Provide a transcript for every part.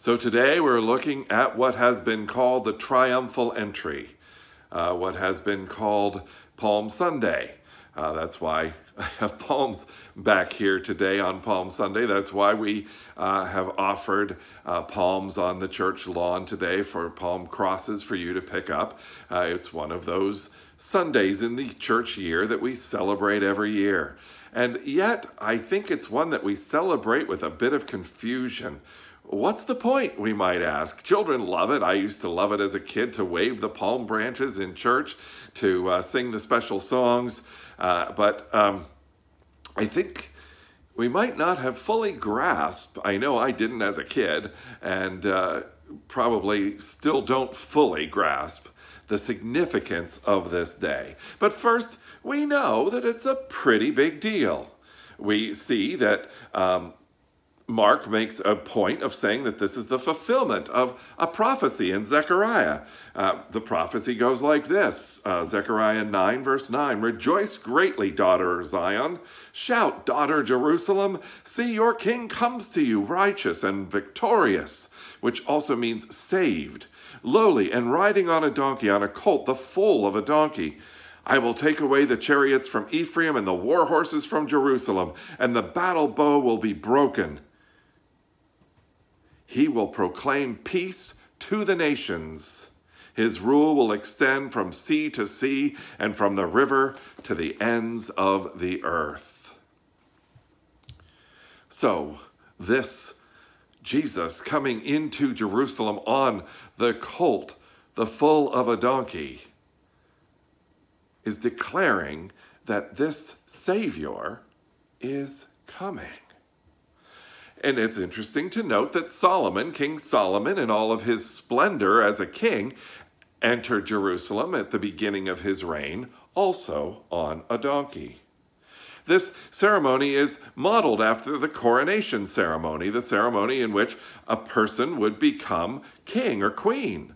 So today we're looking at what has been called the triumphal entry, uh, what has been called Palm Sunday. Uh, that's why I have palms back here today on Palm Sunday. That's why we uh, have offered uh, palms on the church lawn today for palm crosses for you to pick up. Uh, it's one of those Sundays in the church year that we celebrate every year. And yet, I think it's one that we celebrate with a bit of confusion. What's the point, we might ask? Children love it. I used to love it as a kid to wave the palm branches in church, to uh, sing the special songs. Uh, but um, I think we might not have fully grasped, I know I didn't as a kid, and uh, probably still don't fully grasp the significance of this day. But first, we know that it's a pretty big deal. We see that um, Mark makes a point of saying that this is the fulfillment of a prophecy in Zechariah. Uh, the prophecy goes like this uh, Zechariah 9, verse 9 Rejoice greatly, daughter Zion. Shout, daughter Jerusalem. See, your king comes to you, righteous and victorious, which also means saved, lowly, and riding on a donkey, on a colt, the foal of a donkey. I will take away the chariots from Ephraim and the war horses from Jerusalem, and the battle bow will be broken he will proclaim peace to the nations. His rule will extend from sea to sea and from the river to the ends of the earth. So, this Jesus coming into Jerusalem on the colt, the foal of a donkey, is declaring that this Savior is coming. And it's interesting to note that Solomon, King Solomon, in all of his splendor as a king, entered Jerusalem at the beginning of his reign, also on a donkey. This ceremony is modeled after the coronation ceremony, the ceremony in which a person would become king or queen.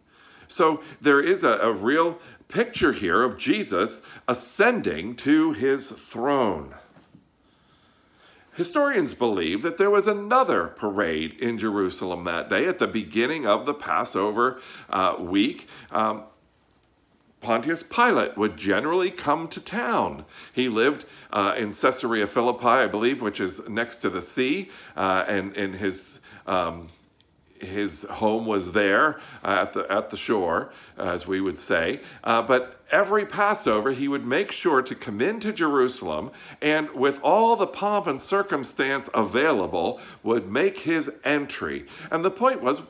So there is a, a real picture here of Jesus ascending to his throne. Historians believe that there was another parade in Jerusalem that day at the beginning of the Passover uh, week. Um, Pontius Pilate would generally come to town. He lived uh, in Caesarea Philippi, I believe, which is next to the sea, uh, and in his um, his home was there uh, at the at the shore, as we would say. Uh, but every Passover, he would make sure to come into Jerusalem, and with all the pomp and circumstance available, would make his entry. And the point was.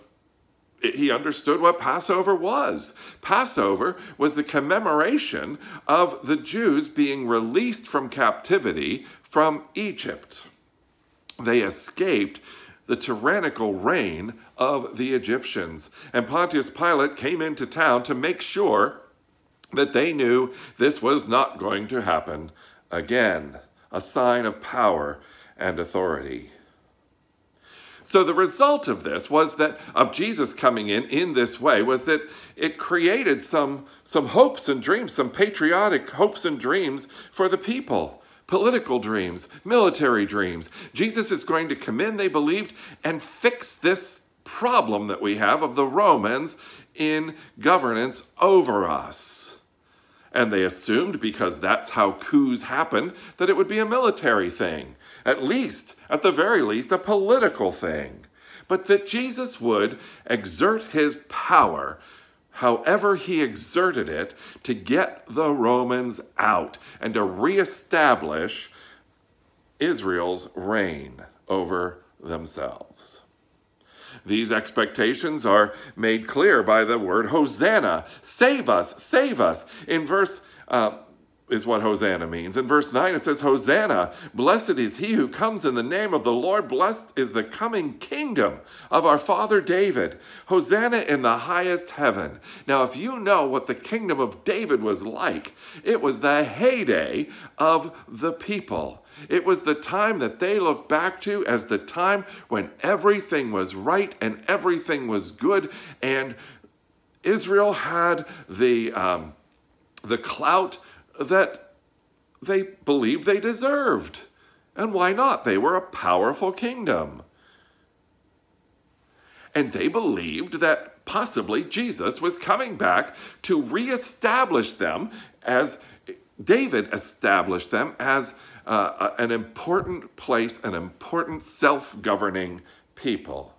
He understood what Passover was. Passover was the commemoration of the Jews being released from captivity from Egypt. They escaped the tyrannical reign of the Egyptians. And Pontius Pilate came into town to make sure that they knew this was not going to happen again, a sign of power and authority. So the result of this was that of Jesus coming in in this way was that it created some some hopes and dreams, some patriotic hopes and dreams for the people political dreams, military dreams. Jesus is going to come in, they believed, and fix this problem that we have of the Romans in governance over us. And they assumed, because that's how coups happen, that it would be a military thing, at least, at the very least, a political thing. But that Jesus would exert his power however he exerted it to get the Romans out and to reestablish Israel's reign over themselves. These expectations are made clear by the word Hosanna, save us, save us. In verse uh, is what Hosanna means. In verse 9, it says, Hosanna, blessed is he who comes in the name of the Lord, blessed is the coming kingdom of our father David. Hosanna in the highest heaven. Now, if you know what the kingdom of David was like, it was the heyday of the people. It was the time that they look back to as the time when everything was right and everything was good, and Israel had the, um, the clout that they believed they deserved. And why not? They were a powerful kingdom. And they believed that possibly Jesus was coming back to reestablish them as David established them as uh, an important place, an important self governing people.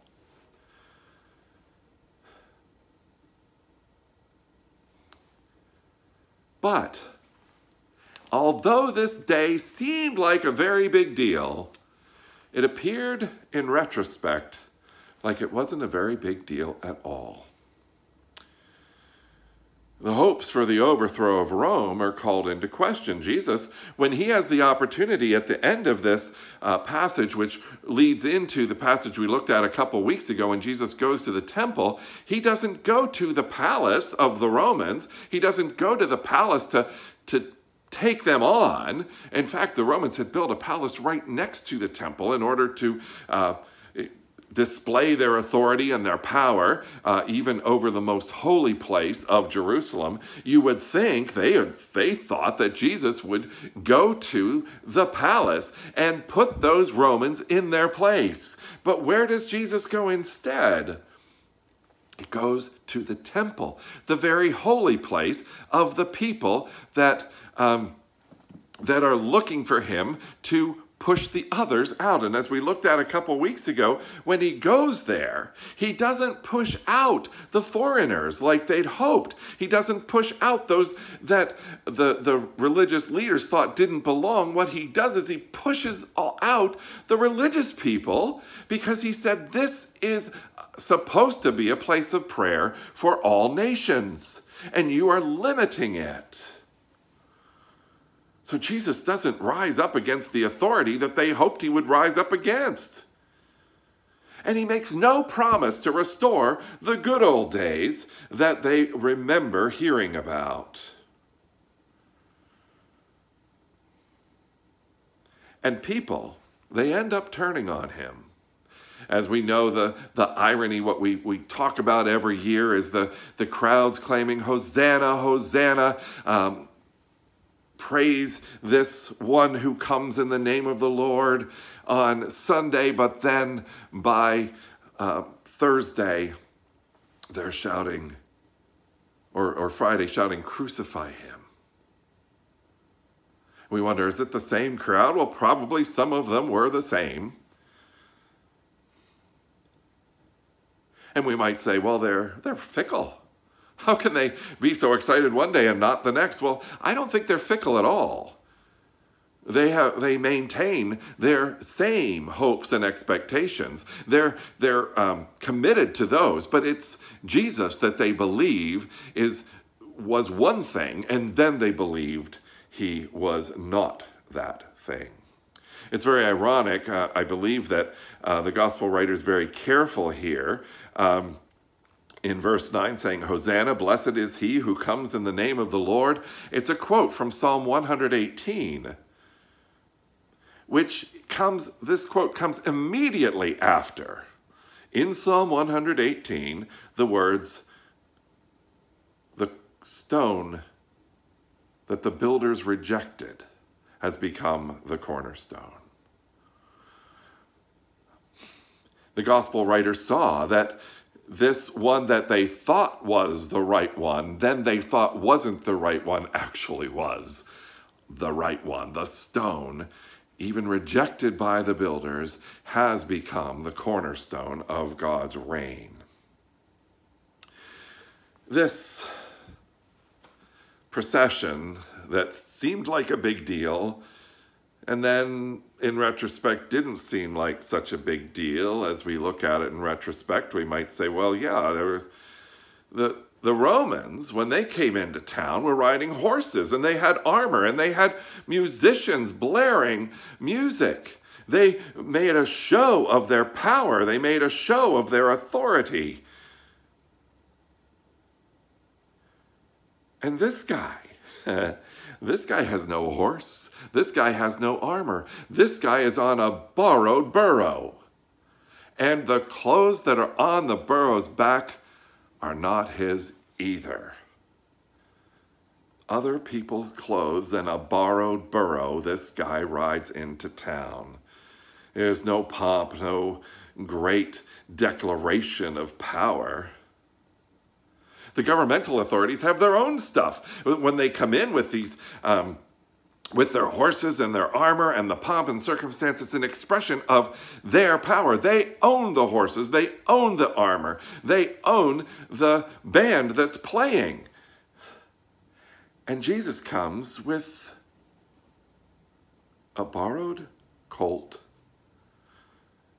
But although this day seemed like a very big deal, it appeared in retrospect like it wasn't a very big deal at all. The hopes for the overthrow of Rome are called into question. Jesus, when he has the opportunity at the end of this uh, passage, which leads into the passage we looked at a couple weeks ago, when Jesus goes to the temple, he doesn't go to the palace of the Romans. He doesn't go to the palace to, to take them on. In fact, the Romans had built a palace right next to the temple in order to. Uh, display their authority and their power, uh, even over the most holy place of Jerusalem, you would think they, they thought that Jesus would go to the palace and put those Romans in their place. But where does Jesus go instead? He goes to the temple, the very holy place of the people that, um, that are looking for him to push the others out. And as we looked at a couple weeks ago, when he goes there, he doesn't push out the foreigners like they'd hoped. He doesn't push out those that the, the religious leaders thought didn't belong. What he does is he pushes out the religious people because he said this is supposed to be a place of prayer for all nations, and you are limiting it. So Jesus doesn't rise up against the authority that they hoped he would rise up against. And he makes no promise to restore the good old days that they remember hearing about. And people, they end up turning on him. As we know, the, the irony, what we, we talk about every year is the, the crowds claiming, Hosanna, Hosanna. Um, praise this one who comes in the name of the Lord on Sunday, but then by uh, Thursday, they're shouting, or, or Friday, shouting, Crucify him. We wonder, is it the same crowd? Well, probably some of them were the same. And we might say, well, they're, they're fickle. How can they be so excited one day and not the next? Well, I don't think they're fickle at all. They have they maintain their same hopes and expectations. They're they're um, committed to those, but it's Jesus that they believe is was one thing, and then they believed he was not that thing. It's very ironic. Uh, I believe that uh, the gospel writer is very careful here. Um, in verse 9 saying, Hosanna, blessed is he who comes in the name of the Lord. It's a quote from Psalm 118, which comes, this quote comes immediately after, in Psalm 118, the words, the stone that the builders rejected has become the cornerstone. The gospel writer saw that this one that they thought was the right one, then they thought wasn't the right one, actually was the right one. The stone, even rejected by the builders, has become the cornerstone of God's reign. This procession that seemed like a big deal and then in retrospect didn't seem like such a big deal as we look at it in retrospect we might say well yeah there was the the Romans, when they came into town, were riding horses and they had armor and they had musicians blaring music. They made a show of their power, they made a show of their authority. And this guy, this guy has no horse. This guy has no armor. This guy is on a borrowed burro. And the clothes that are on the burro's back are not his either. Other people's clothes and a borrowed burro, this guy rides into town. There's no pomp, no great declaration of power. The governmental authorities have their own stuff. When they come in with these, um, with their horses and their armor and the pomp and circumstance, it's an expression of their power. They own the horses, they own the armor, they own the band that's playing. And Jesus comes with a borrowed colt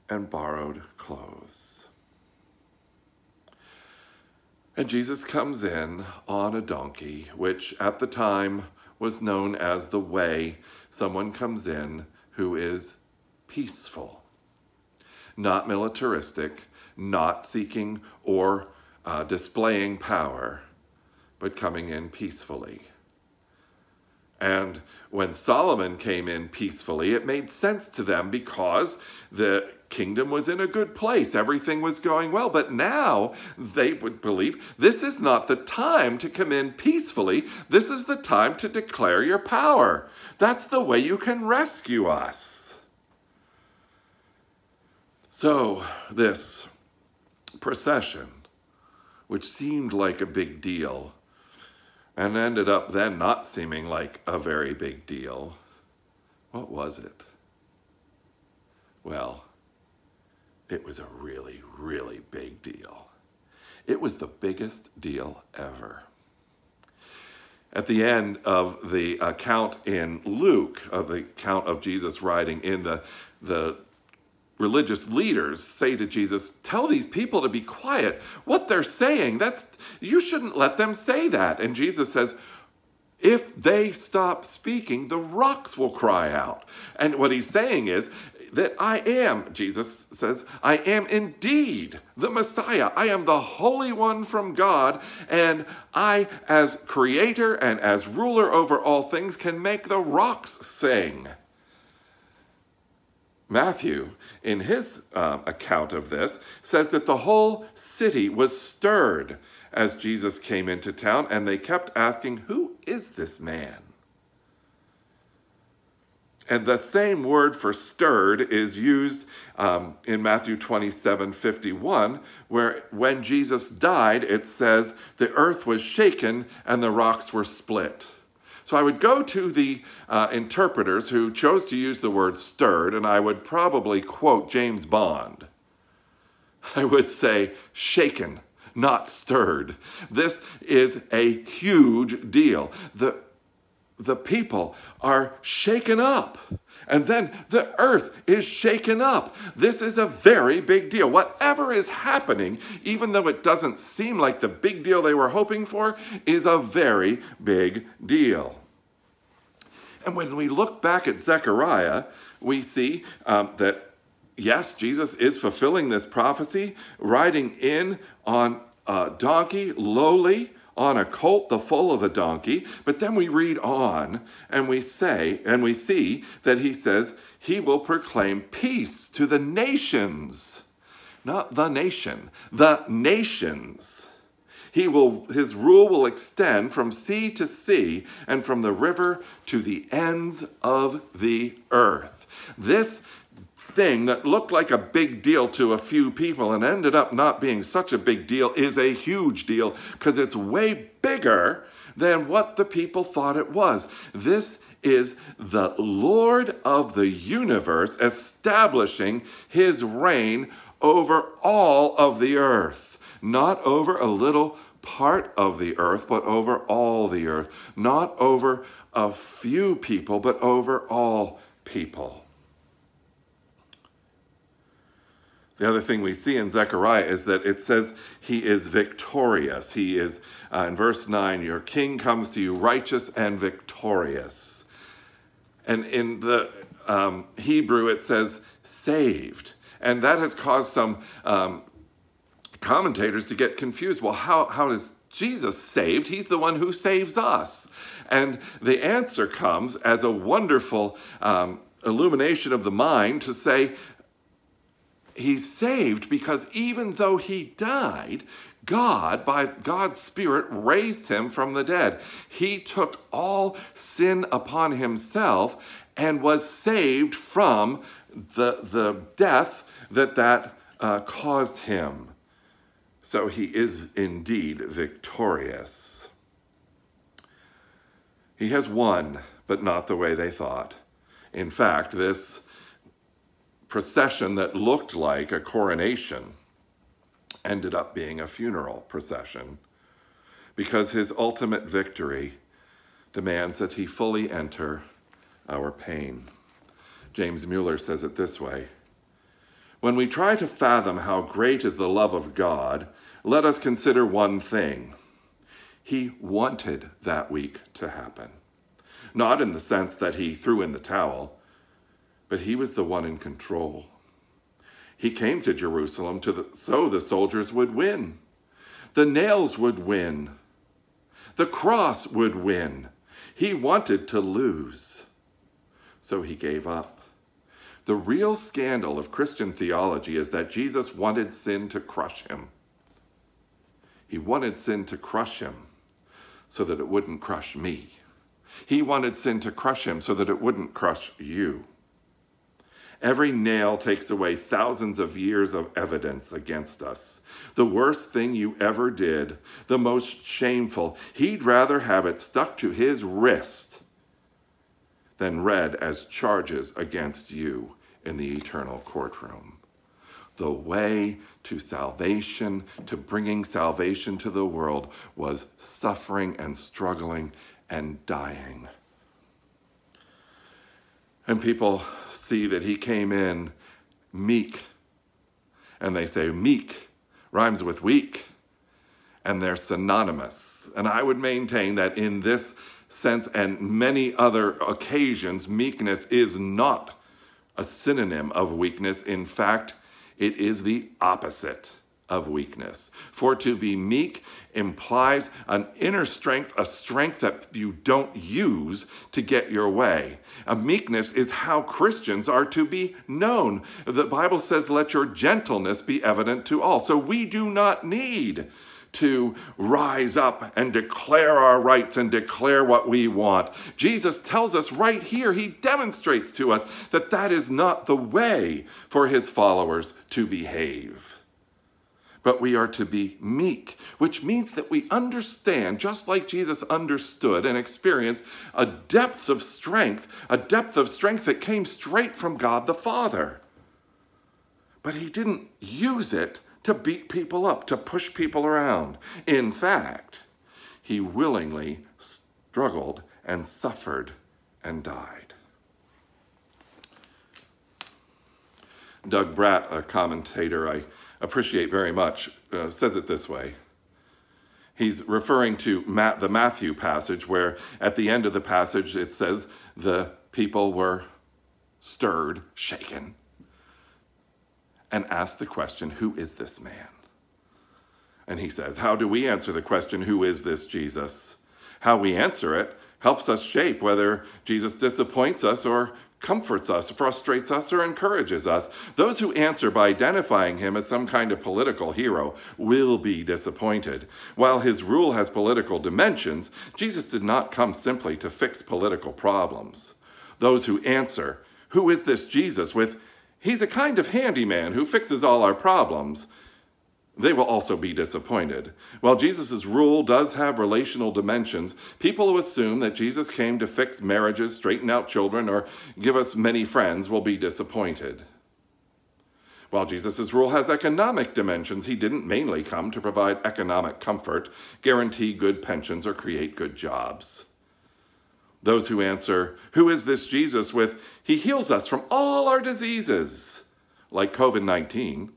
and borrowed clothes. And Jesus comes in on a donkey, which at the time was known as the way. Someone comes in who is peaceful, not militaristic, not seeking or uh, displaying power, but coming in peacefully. And when Solomon came in peacefully, it made sense to them because the kingdom was in a good place. Everything was going well. But now they would believe this is not the time to come in peacefully. This is the time to declare your power. That's the way you can rescue us. So, this procession, which seemed like a big deal, and ended up then not seeming like a very big deal, what was it? Well, it was a really, really big deal. It was the biggest deal ever. At the end of the account in Luke, of the account of Jesus riding in, the, the religious leaders say to Jesus, Tell these people to be quiet. What they're saying, that's you shouldn't let them say that. And Jesus says, if they stop speaking, the rocks will cry out. And what he's saying is, that I am, Jesus says, I am indeed the Messiah. I am the Holy One from God, and I, as creator and as ruler over all things, can make the rocks sing. Matthew, in his uh, account of this, says that the whole city was stirred as Jesus came into town, and they kept asking, Who is this man? And the same word for stirred is used um, in Matthew 27 51, where when Jesus died, it says, the earth was shaken and the rocks were split. So I would go to the uh, interpreters who chose to use the word stirred, and I would probably quote James Bond. I would say, shaken, not stirred. This is a huge deal. The the people are shaken up. And then the earth is shaken up. This is a very big deal. Whatever is happening, even though it doesn't seem like the big deal they were hoping for, is a very big deal. And when we look back at Zechariah, we see um, that yes, Jesus is fulfilling this prophecy, riding in on a donkey, lowly, on a colt the foal of a donkey. But then we read on and we say, and we see that he says, he will proclaim peace to the nations. Not the nation, the nations. He will, his rule will extend from sea to sea and from the river to the ends of the earth. This thing that looked like a big deal to a few people and ended up not being such a big deal is a huge deal because it's way bigger than what the people thought it was. This is the Lord of the universe establishing his reign over all of the earth, not over a little part of the earth, but over all the earth, not over a few people, but over all people. The other thing we see in Zechariah is that it says he is victorious. He is, uh, in verse 9, your king comes to you righteous and victorious. And in the um, Hebrew, it says saved. And that has caused some um, commentators to get confused. Well, how, how is Jesus saved? He's the one who saves us. And the answer comes as a wonderful um, illumination of the mind to say he's saved because even though he died, God, by God's Spirit, raised him from the dead. He took all sin upon himself and was saved from the, the death that that uh, caused him. So he is indeed victorious. He has won, but not the way they thought. In fact, this procession that looked like a coronation ended up being a funeral procession because his ultimate victory demands that he fully enter our pain. James Mueller says it this way When we try to fathom how great is the love of God, let us consider one thing. He wanted that week to happen. Not in the sense that he threw in the towel, but he was the one in control. He came to Jerusalem to the, so the soldiers would win. The nails would win. The cross would win. He wanted to lose. So he gave up. The real scandal of Christian theology is that Jesus wanted sin to crush him. He wanted sin to crush him so that it wouldn't crush me. He wanted sin to crush him so that it wouldn't crush you. Every nail takes away thousands of years of evidence against us. The worst thing you ever did, the most shameful, he'd rather have it stuck to his wrist than read as charges against you in the eternal courtroom. The way to salvation, to bringing salvation to the world, was suffering and struggling and dying. And people see that he came in meek. And they say, meek rhymes with weak. And they're synonymous. And I would maintain that in this sense and many other occasions, meekness is not a synonym of weakness. In fact, it is the opposite of weakness. For to be meek implies an inner strength, a strength that you don't use to get your way. A meekness is how Christians are to be known. The Bible says, Let your gentleness be evident to all. So we do not need to rise up and declare our rights and declare what we want. Jesus tells us right here, he demonstrates to us that that is not the way for his followers to behave but we are to be meek, which means that we understand, just like Jesus understood and experienced, a depth of strength, a depth of strength that came straight from God the Father. But he didn't use it to beat people up, to push people around. In fact, he willingly struggled and suffered and died. Doug Bratt, a commentator I appreciate very much, uh, says it this way. He's referring to Matt, the Matthew passage, where at the end of the passage it says the people were stirred, shaken, and asked the question, Who is this man? And he says, How do we answer the question, Who is this Jesus? How we answer it helps us shape whether Jesus disappoints us or comforts us, frustrates us, or encourages us. Those who answer by identifying him as some kind of political hero will be disappointed. While his rule has political dimensions, Jesus did not come simply to fix political problems. Those who answer, Who is this Jesus? with He's a kind of handyman who fixes all our problems, they will also be disappointed. While Jesus' rule does have relational dimensions, people who assume that Jesus came to fix marriages, straighten out children, or give us many friends will be disappointed. While Jesus' rule has economic dimensions, he didn't mainly come to provide economic comfort, guarantee good pensions, or create good jobs. Those who answer, Who is this Jesus? with, He heals us from all our diseases, like COVID 19,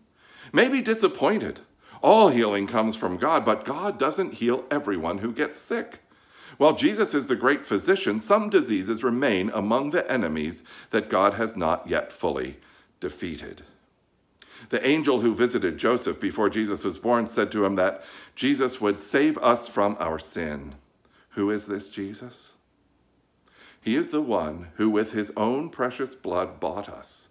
may be disappointed. All healing comes from God, but God doesn't heal everyone who gets sick. While Jesus is the great physician, some diseases remain among the enemies that God has not yet fully defeated. The angel who visited Joseph before Jesus was born said to him that Jesus would save us from our sin. Who is this Jesus? He is the one who, with his own precious blood, bought us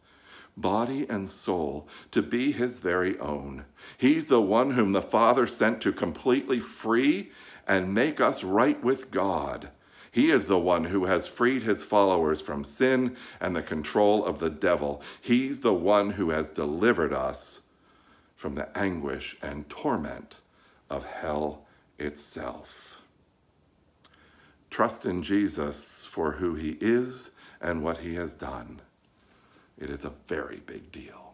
body and soul, to be his very own. He's the one whom the Father sent to completely free and make us right with God. He is the one who has freed his followers from sin and the control of the devil. He's the one who has delivered us from the anguish and torment of hell itself. Trust in Jesus for who he is and what he has done. It is a very big deal.